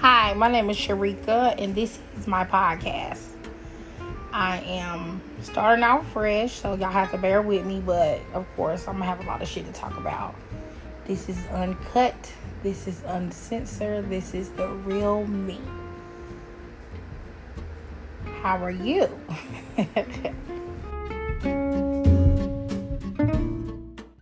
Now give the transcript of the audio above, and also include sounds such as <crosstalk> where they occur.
Hi, my name is Sharika, and this is my podcast. I am starting out fresh, so y'all have to bear with me, but of course, I'm gonna have a lot of shit to talk about. This is uncut, this is uncensored, this is the real me. How are you? <laughs>